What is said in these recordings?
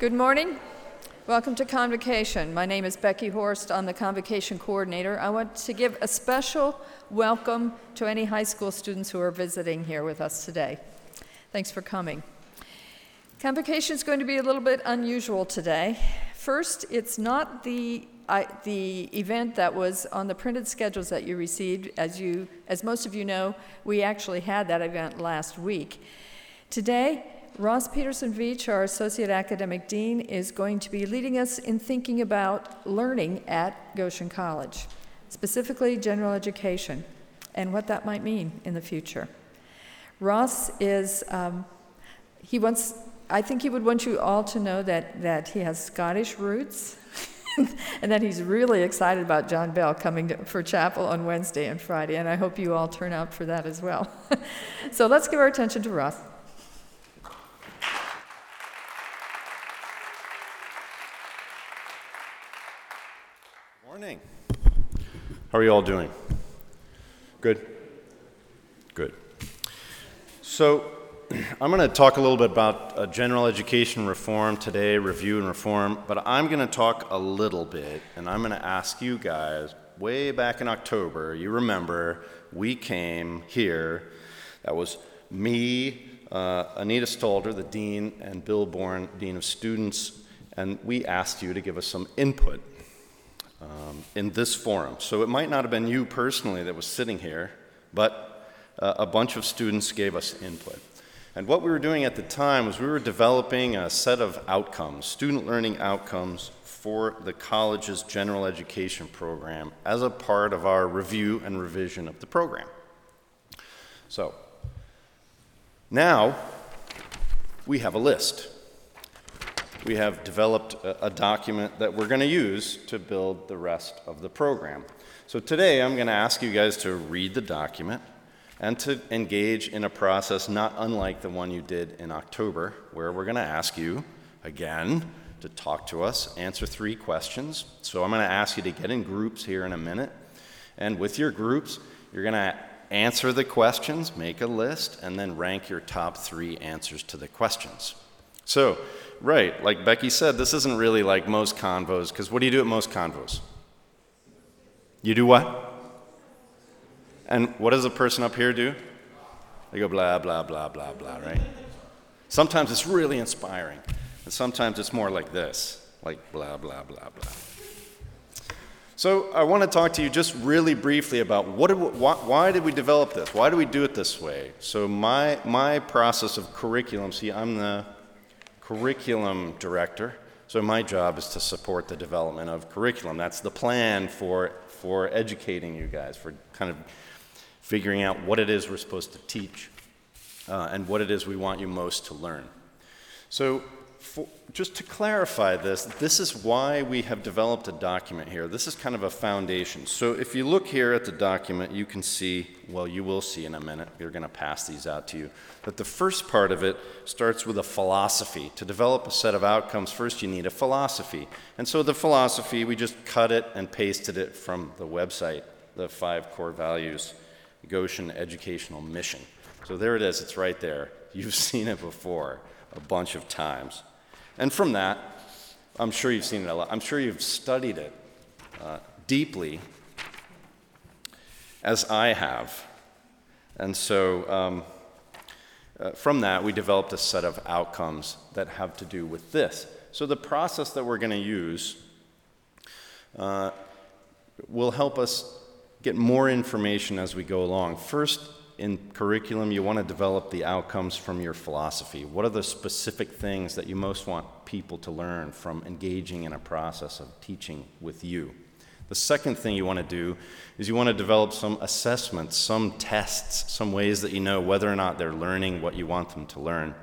Good morning. Welcome to Convocation. My name is Becky Horst. I'm the Convocation Coordinator. I want to give a special welcome to any high school students who are visiting here with us today. Thanks for coming. Convocation is going to be a little bit unusual today. First, it's not the I, the event that was on the printed schedules that you received, as you, as most of you know, we actually had that event last week. Today, Ross Peterson Veatch, our Associate Academic Dean, is going to be leading us in thinking about learning at Goshen College, specifically general education, and what that might mean in the future. Ross is, um, he wants, I think he would want you all to know that, that he has Scottish roots. and that he's really excited about John Bell coming to, for chapel on Wednesday and Friday, and I hope you all turn out for that as well. so let's give our attention to Ross. Morning. How are you all doing? Good? Good. So, I'm going to talk a little bit about uh, general education reform today, review and reform, but I'm going to talk a little bit, and I'm going to ask you guys way back in October, you remember, we came here, that was me, uh, Anita Stalter, the dean, and Bill Born, dean of students, and we asked you to give us some input um, in this forum. So it might not have been you personally that was sitting here, but uh, a bunch of students gave us input. And what we were doing at the time was we were developing a set of outcomes, student learning outcomes for the college's general education program as a part of our review and revision of the program. So, now we have a list. We have developed a, a document that we're going to use to build the rest of the program. So, today I'm going to ask you guys to read the document and to engage in a process not unlike the one you did in October, where we're going to ask you again to talk to us, answer three questions. So I'm going to ask you to get in groups here in a minute. And with your groups, you're going to answer the questions, make a list, and then rank your top three answers to the questions. So, right, like Becky said, this isn't really like most convos, because what do you do at most convos? You do what? And what does a person up here do? They go blah, blah, blah, blah, blah, right? Sometimes it's really inspiring, and sometimes it's more like this, like blah, blah, blah, blah. So I want to talk to you just really briefly about what did we, why, why, did we develop this? Why do we do it this way? So my, my process of curriculum, see, I'm the curriculum director, so my job is to support the development of curriculum. That's the plan for, for educating you guys, for kind of figuring out what it is we're supposed to teach uh, and what it is we want you most to learn. So, for, just to clarify this, this is why we have developed a document here. This is kind of a foundation. So, if you look here at the document, you can see, well, you will see in a minute, we're going to pass these out to you, that the first part of it starts with a philosophy. To develop a set of outcomes, first you need a philosophy. And so, the philosophy, we just cut it and pasted it from the website, the five core values Goshen Educational Mission. So there it is, it's right there. You've seen it before a bunch of times. And from that, I'm sure you've seen it a lot. I'm sure you've studied it uh, deeply, as I have. And so um, uh, from that, we developed a set of outcomes that have to do with this. So the process that we're going to use uh, will help us get more information as we go along. First, in curriculum, you want to develop the outcomes from your philosophy. What are the specific things that you most want people to learn from engaging in a process of teaching with you? The second thing you want to do is you want to develop some assessments, some tests, some ways that you know whether or not they're learning what you want them to learn.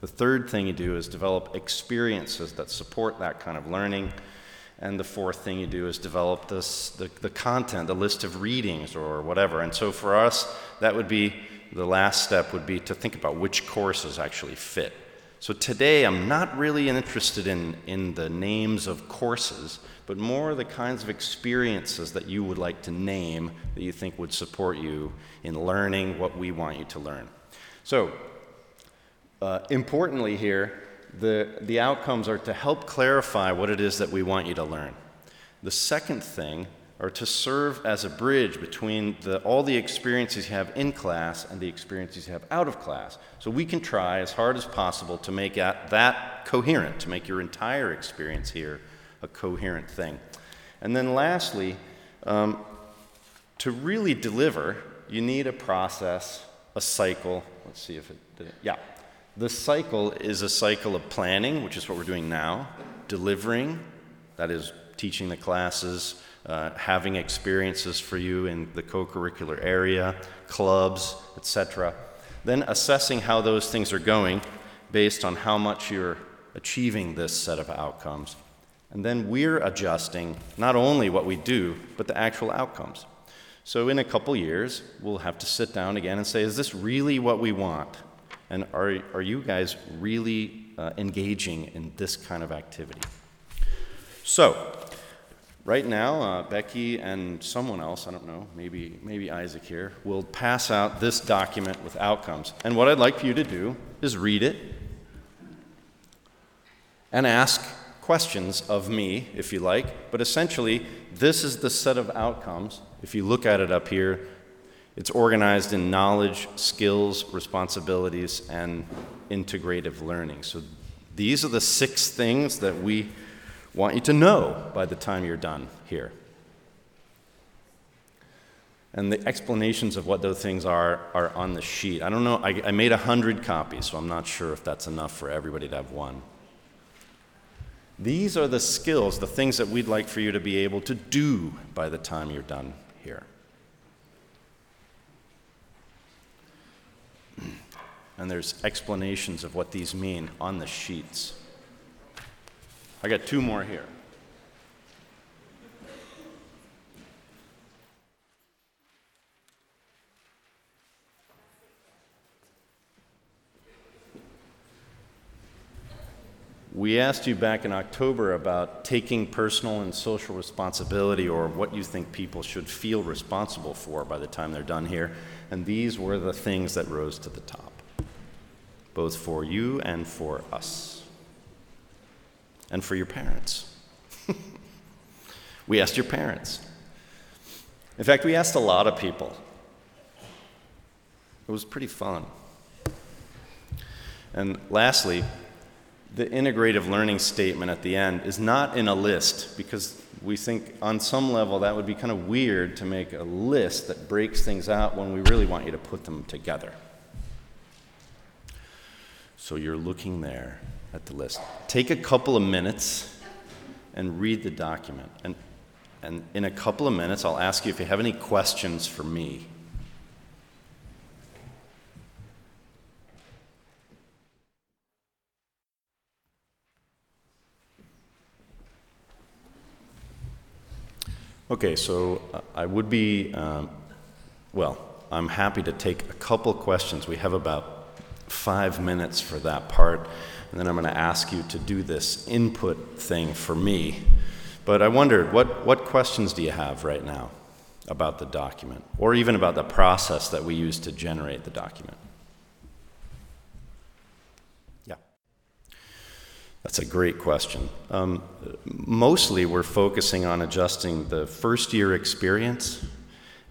The third thing you do is develop experiences that support that kind of learning. And the fourth thing you do is develop this, the, the content, the list of readings or whatever. And so for us, that would be the last step would be to think about which courses actually fit. So today, I'm not really interested in, in the names of courses, but more the kinds of experiences that you would like to name that you think would support you in learning what we want you to learn. So, uh, importantly, here, the, the outcomes are to help clarify what it is that we want you to learn. The second thing are to serve as a bridge between the, all the experiences you have in class and the experiences you have out of class. So we can try as hard as possible to make that coherent, to make your entire experience here a coherent thing. And then lastly, um, to really deliver, you need a process, a cycle. Let's see if it did it. Yeah. The cycle is a cycle of planning, which is what we're doing now, delivering, that is teaching the classes, uh, having experiences for you in the co-curricular area, clubs, etc. Then assessing how those things are going based on how much you're achieving this set of outcomes. And then we're adjusting not only what we do, but the actual outcomes. So in a couple years, we'll have to sit down again and say, is this really what we want? And are, are you guys really uh, engaging in this kind of activity? So, right now, uh, Becky and someone else, I don't know, maybe, maybe Isaac here, will pass out this document with outcomes. And what I'd like for you to do is read it and ask questions of me, if you like. But essentially, this is the set of outcomes. If you look at it up here, it's organized in knowledge, skills, responsibilities, and integrative learning. So these are the six things that we want you to know by the time you're done here. And the explanations of what those things are are on the sheet. I don't know, I, I made a hundred copies, so I'm not sure if that's enough for everybody to have one. These are the skills, the things that we'd like for you to be able to do by the time you're done here. And there's explanations of what these mean on the sheets. I got two more here. We asked you back in October about taking personal and social responsibility or what you think people should feel responsible for by the time they're done here. And these were the things that rose to the top, both for you and for us, and for your parents. we asked your parents. In fact, we asked a lot of people. It was pretty fun. And lastly, the integrative learning statement at the end is not in a list because we think on some level that would be kind of weird to make a list that breaks things out when we really want you to put them together. So you're looking there at the list. Take a couple of minutes and read the document. And, and in a couple of minutes, I'll ask you if you have any questions for me. Okay, so uh, I would be, um, well, I'm happy to take a couple questions. We have about five minutes for that part, and then I'm going to ask you to do this input thing for me. But I wondered, what, what questions do you have right now about the document, or even about the process that we use to generate the document? Yeah, That's a great question. Um, mostly, we're focusing on adjusting the first year experience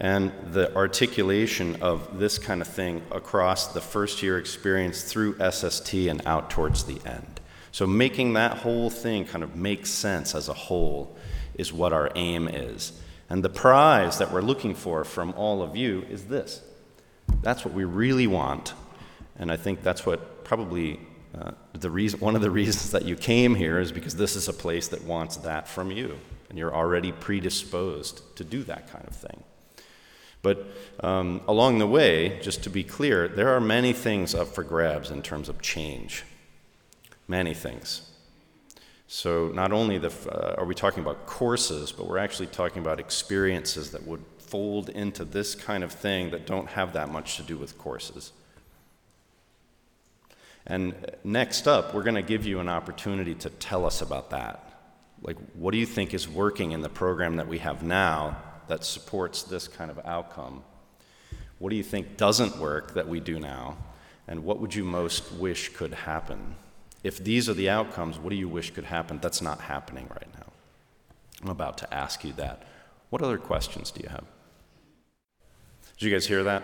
and the articulation of this kind of thing across the first year experience through SST and out towards the end. So, making that whole thing kind of make sense as a whole is what our aim is. And the prize that we're looking for from all of you is this. That's what we really want. And I think that's what probably uh, the reason, one of the reasons that you came here is because this is a place that wants that from you, and you're already predisposed to do that kind of thing. But um, along the way, just to be clear, there are many things up for grabs in terms of change. Many things. So not only the, uh, are we talking about courses, but we're actually talking about experiences that would fold into this kind of thing that don't have that much to do with courses. And next up, we're going to give you an opportunity to tell us about that. Like, what do you think is working in the program that we have now that supports this kind of outcome? What do you think doesn't work that we do now? And what would you most wish could happen? if these are the outcomes, what do you wish could happen? That's not happening right now. I'm about to ask you that. What other questions do you have? Did you guys hear that?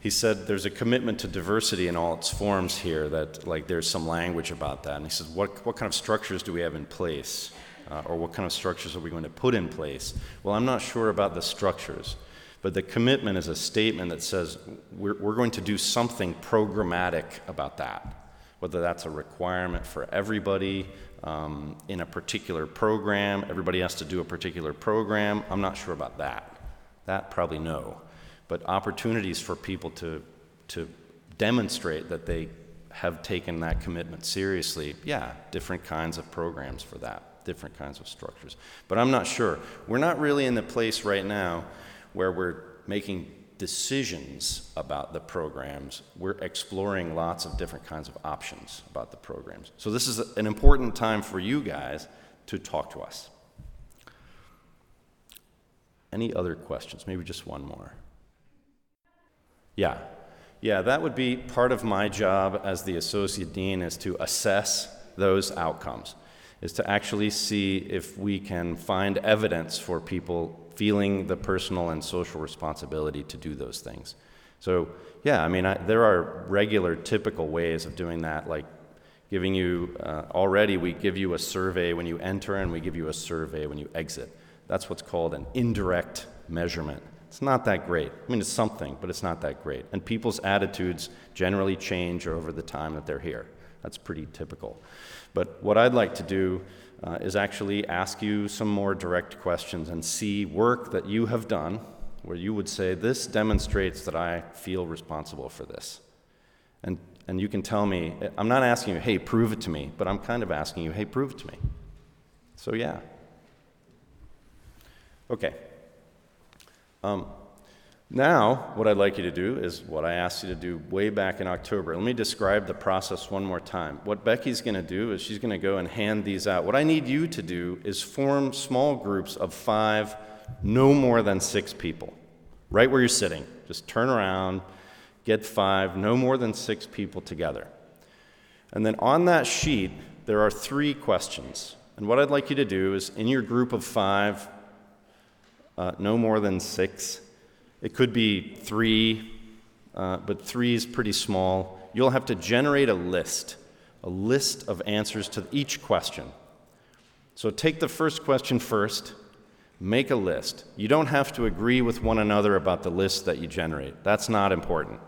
He said there's a commitment to diversity in all its forms here, that like there's some language about that. And he says, what, what kind of structures do we have in place? Uh, or what kind of structures are we going to put in place? Well, I'm not sure about the structures, but the commitment is a statement that says we're, we're going to do something programmatic about that, whether that's a requirement for everybody um, in a particular program, everybody has to do a particular program. I'm not sure about that. That probably no. But opportunities for people to, to demonstrate that they have taken that commitment seriously, yeah, different kinds of programs for that, different kinds of structures. But I'm not sure. We're not really in the place right now where we're making decisions about the programs, we're exploring lots of different kinds of options about the programs. So, this is an important time for you guys to talk to us. Any other questions? Maybe just one more. Yeah. Yeah, that would be part of my job as the associate dean is to assess those outcomes, is to actually see if we can find evidence for people feeling the personal and social responsibility to do those things. So, yeah, I mean, I, there are regular, typical ways of doing that, like giving you, uh, already we give you a survey when you enter and we give you a survey when you exit. That's what's called an indirect measurement. It's not that great. I mean, it's something, but it's not that great. And people's attitudes generally change over the time that they're here. That's pretty typical. But what I'd like to do uh, is actually ask you some more direct questions and see work that you have done where you would say, This demonstrates that I feel responsible for this. And, and you can tell me, I'm not asking you, Hey, prove it to me, but I'm kind of asking you, Hey, prove it to me. So, yeah. Okay. Um, now, what I'd like you to do is what I asked you to do way back in October. Let me describe the process one more time. What Becky's going to do is she's going to go and hand these out. What I need you to do is form small groups of five, no more than six people, right where you're sitting. Just turn around, get five, no more than six people together. And then on that sheet, there are three questions. And what I'd like you to do is in your group of five, uh, no more than six, it could be three, uh, but three is pretty small. You'll have to generate a list, a list of answers to each question. So take the first question first, make a list. You don't have to agree with one another about the list that you generate. That's not important.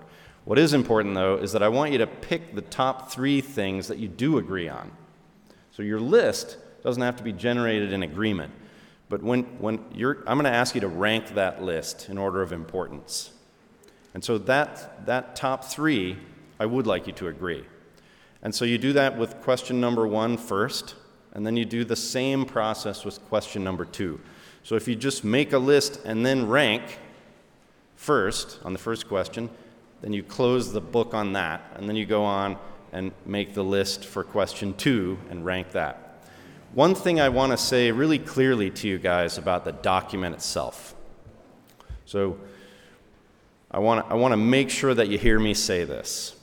What is important, though, is that I want you to pick the top three things that you do agree on. So your list doesn't have to be generated in agreement. But when, when you're, I'm going to ask you to rank that list in order of importance. And so that, that top three, I would like you to agree. And so you do that with question number one first, and then you do the same process with question number two. So if you just make a list and then rank first on the first question, then you close the book on that, and then you go on and make the list for question two and rank that. One thing I want to say really clearly to you guys about the document itself. So, I want, to, I want to make sure that you hear me say this.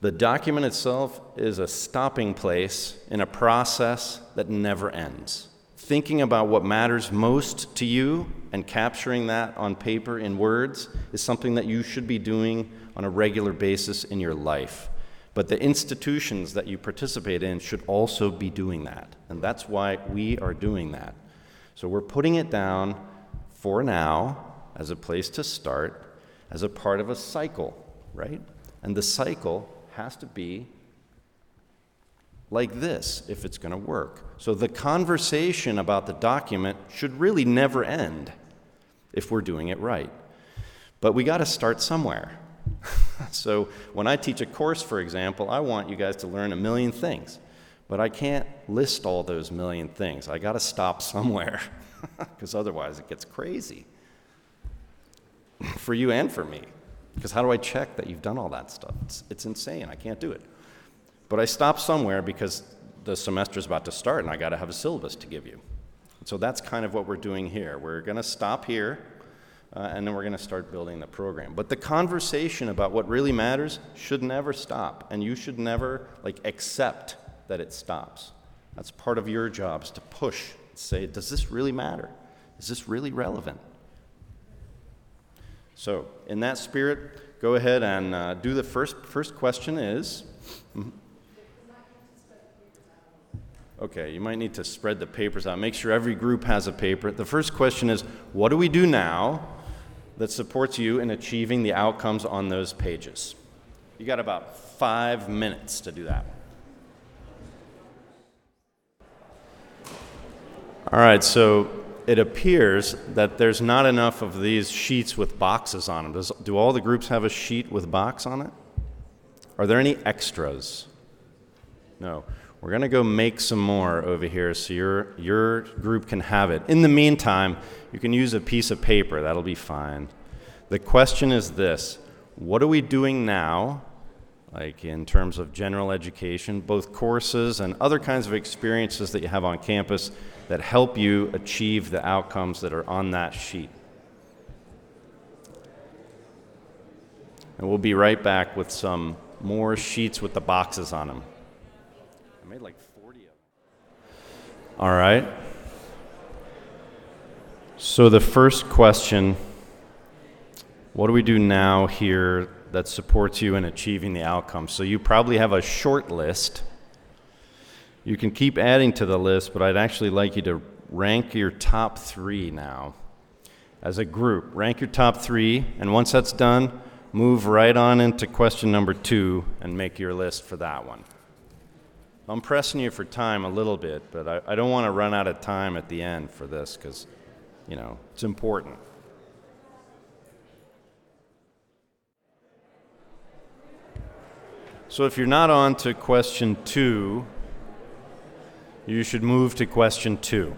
The document itself is a stopping place in a process that never ends. Thinking about what matters most to you and capturing that on paper in words is something that you should be doing on a regular basis in your life. But the institutions that you participate in should also be doing that. And that's why we are doing that. So we're putting it down for now as a place to start, as a part of a cycle, right? And the cycle has to be like this if it's going to work. So the conversation about the document should really never end if we're doing it right. But we got to start somewhere. so when I teach a course, for example, I want you guys to learn a million things. But I can't list all those million things. I got to stop somewhere because otherwise it gets crazy for you and for me. Because how do I check that you've done all that stuff? It's, it's insane. I can't do it. But I stop somewhere because the semester is about to start and I got to have a syllabus to give you. So that's kind of what we're doing here. We're going to stop here uh, and then we're going to start building the program. But the conversation about what really matters should never stop, and you should never like accept that it stops. That's part of your job is to push, say, does this really matter? Is this really relevant? So, in that spirit, go ahead and uh, do the first. First question is. mhm. Okay, you might need to spread the papers out. Make sure every group has a paper. The first question is What do we do now that supports you in achieving the outcomes on those pages? You got about five minutes to do that. All right, so it appears that there's not enough of these sheets with boxes on them. Does, do all the groups have a sheet with box on it? Are there any extras? No. We're going to go make some more over here so your, your group can have it. In the meantime, you can use a piece of paper, that'll be fine. The question is this What are we doing now, like in terms of general education, both courses and other kinds of experiences that you have on campus that help you achieve the outcomes that are on that sheet? And we'll be right back with some more sheets with the boxes on them. I made like 40 of them. All right. So the first question what do we do now here that supports you in achieving the outcome? So you probably have a short list. You can keep adding to the list, but I'd actually like you to rank your top three now. As a group, rank your top three, and once that's done, move right on into question number two and make your list for that one. I'm pressing you for time a little bit, but I, I don't want to run out of time at the end for this because, you know, it's important. So if you're not on to question two, you should move to question two.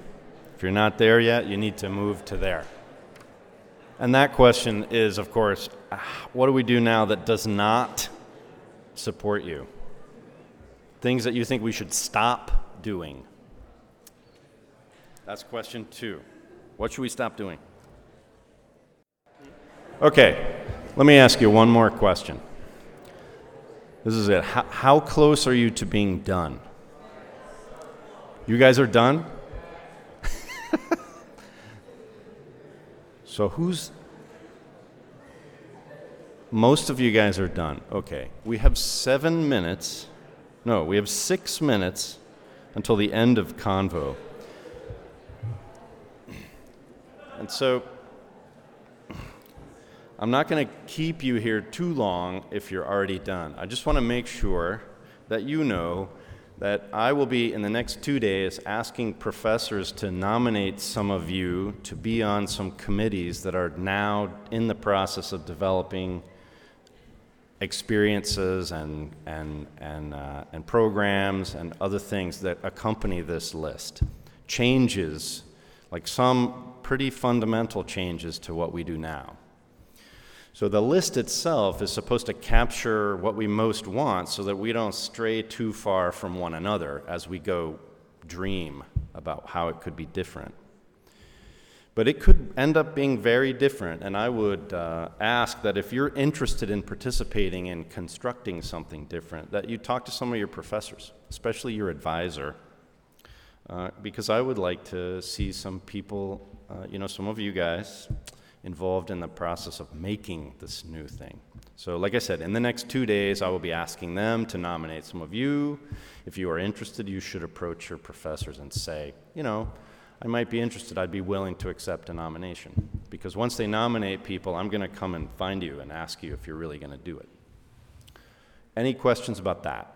If you're not there yet, you need to move to there. And that question is, of course, ah, what do we do now that does not support you? Things that you think we should stop doing. That's question two. What should we stop doing? Okay, let me ask you one more question. This is it. How, how close are you to being done? You guys are done? so who's. Most of you guys are done. Okay. We have seven minutes. No, we have six minutes until the end of convo. And so I'm not going to keep you here too long if you're already done. I just want to make sure that you know that I will be in the next two days asking professors to nominate some of you to be on some committees that are now in the process of developing experiences and, and, and, uh, and programs and other things that accompany this list. Changes, like some pretty fundamental changes to what we do now. So the list itself is supposed to capture what we most want so that we don't stray too far from one another as we go dream about how it could be different. But it could end up being very different, and I would uh, ask that if you're interested in participating in constructing something different, that you talk to some of your professors, especially your advisor, uh, because I would like to see some people, uh, you know, some of you guys involved in the process of making this new thing. So, like I said, in the next two days, I will be asking them to nominate some of you. If you are interested, you should approach your professors and say, you know, I might be interested. I'd be willing to accept a nomination. Because once they nominate people, I'm going to come and find you and ask you if you're really going to do it. Any questions about that?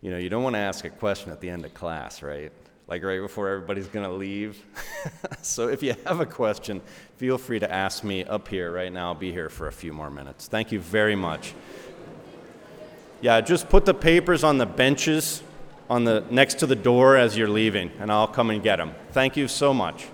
You know, you don't want to ask a question at the end of class, right? Like right before everybody's going to leave. so if you have a question, feel free to ask me up here right now. I'll be here for a few more minutes. Thank you very much. Yeah, just put the papers on the benches on the next to the door as you're leaving, and I'll come and get them. Thank you so much.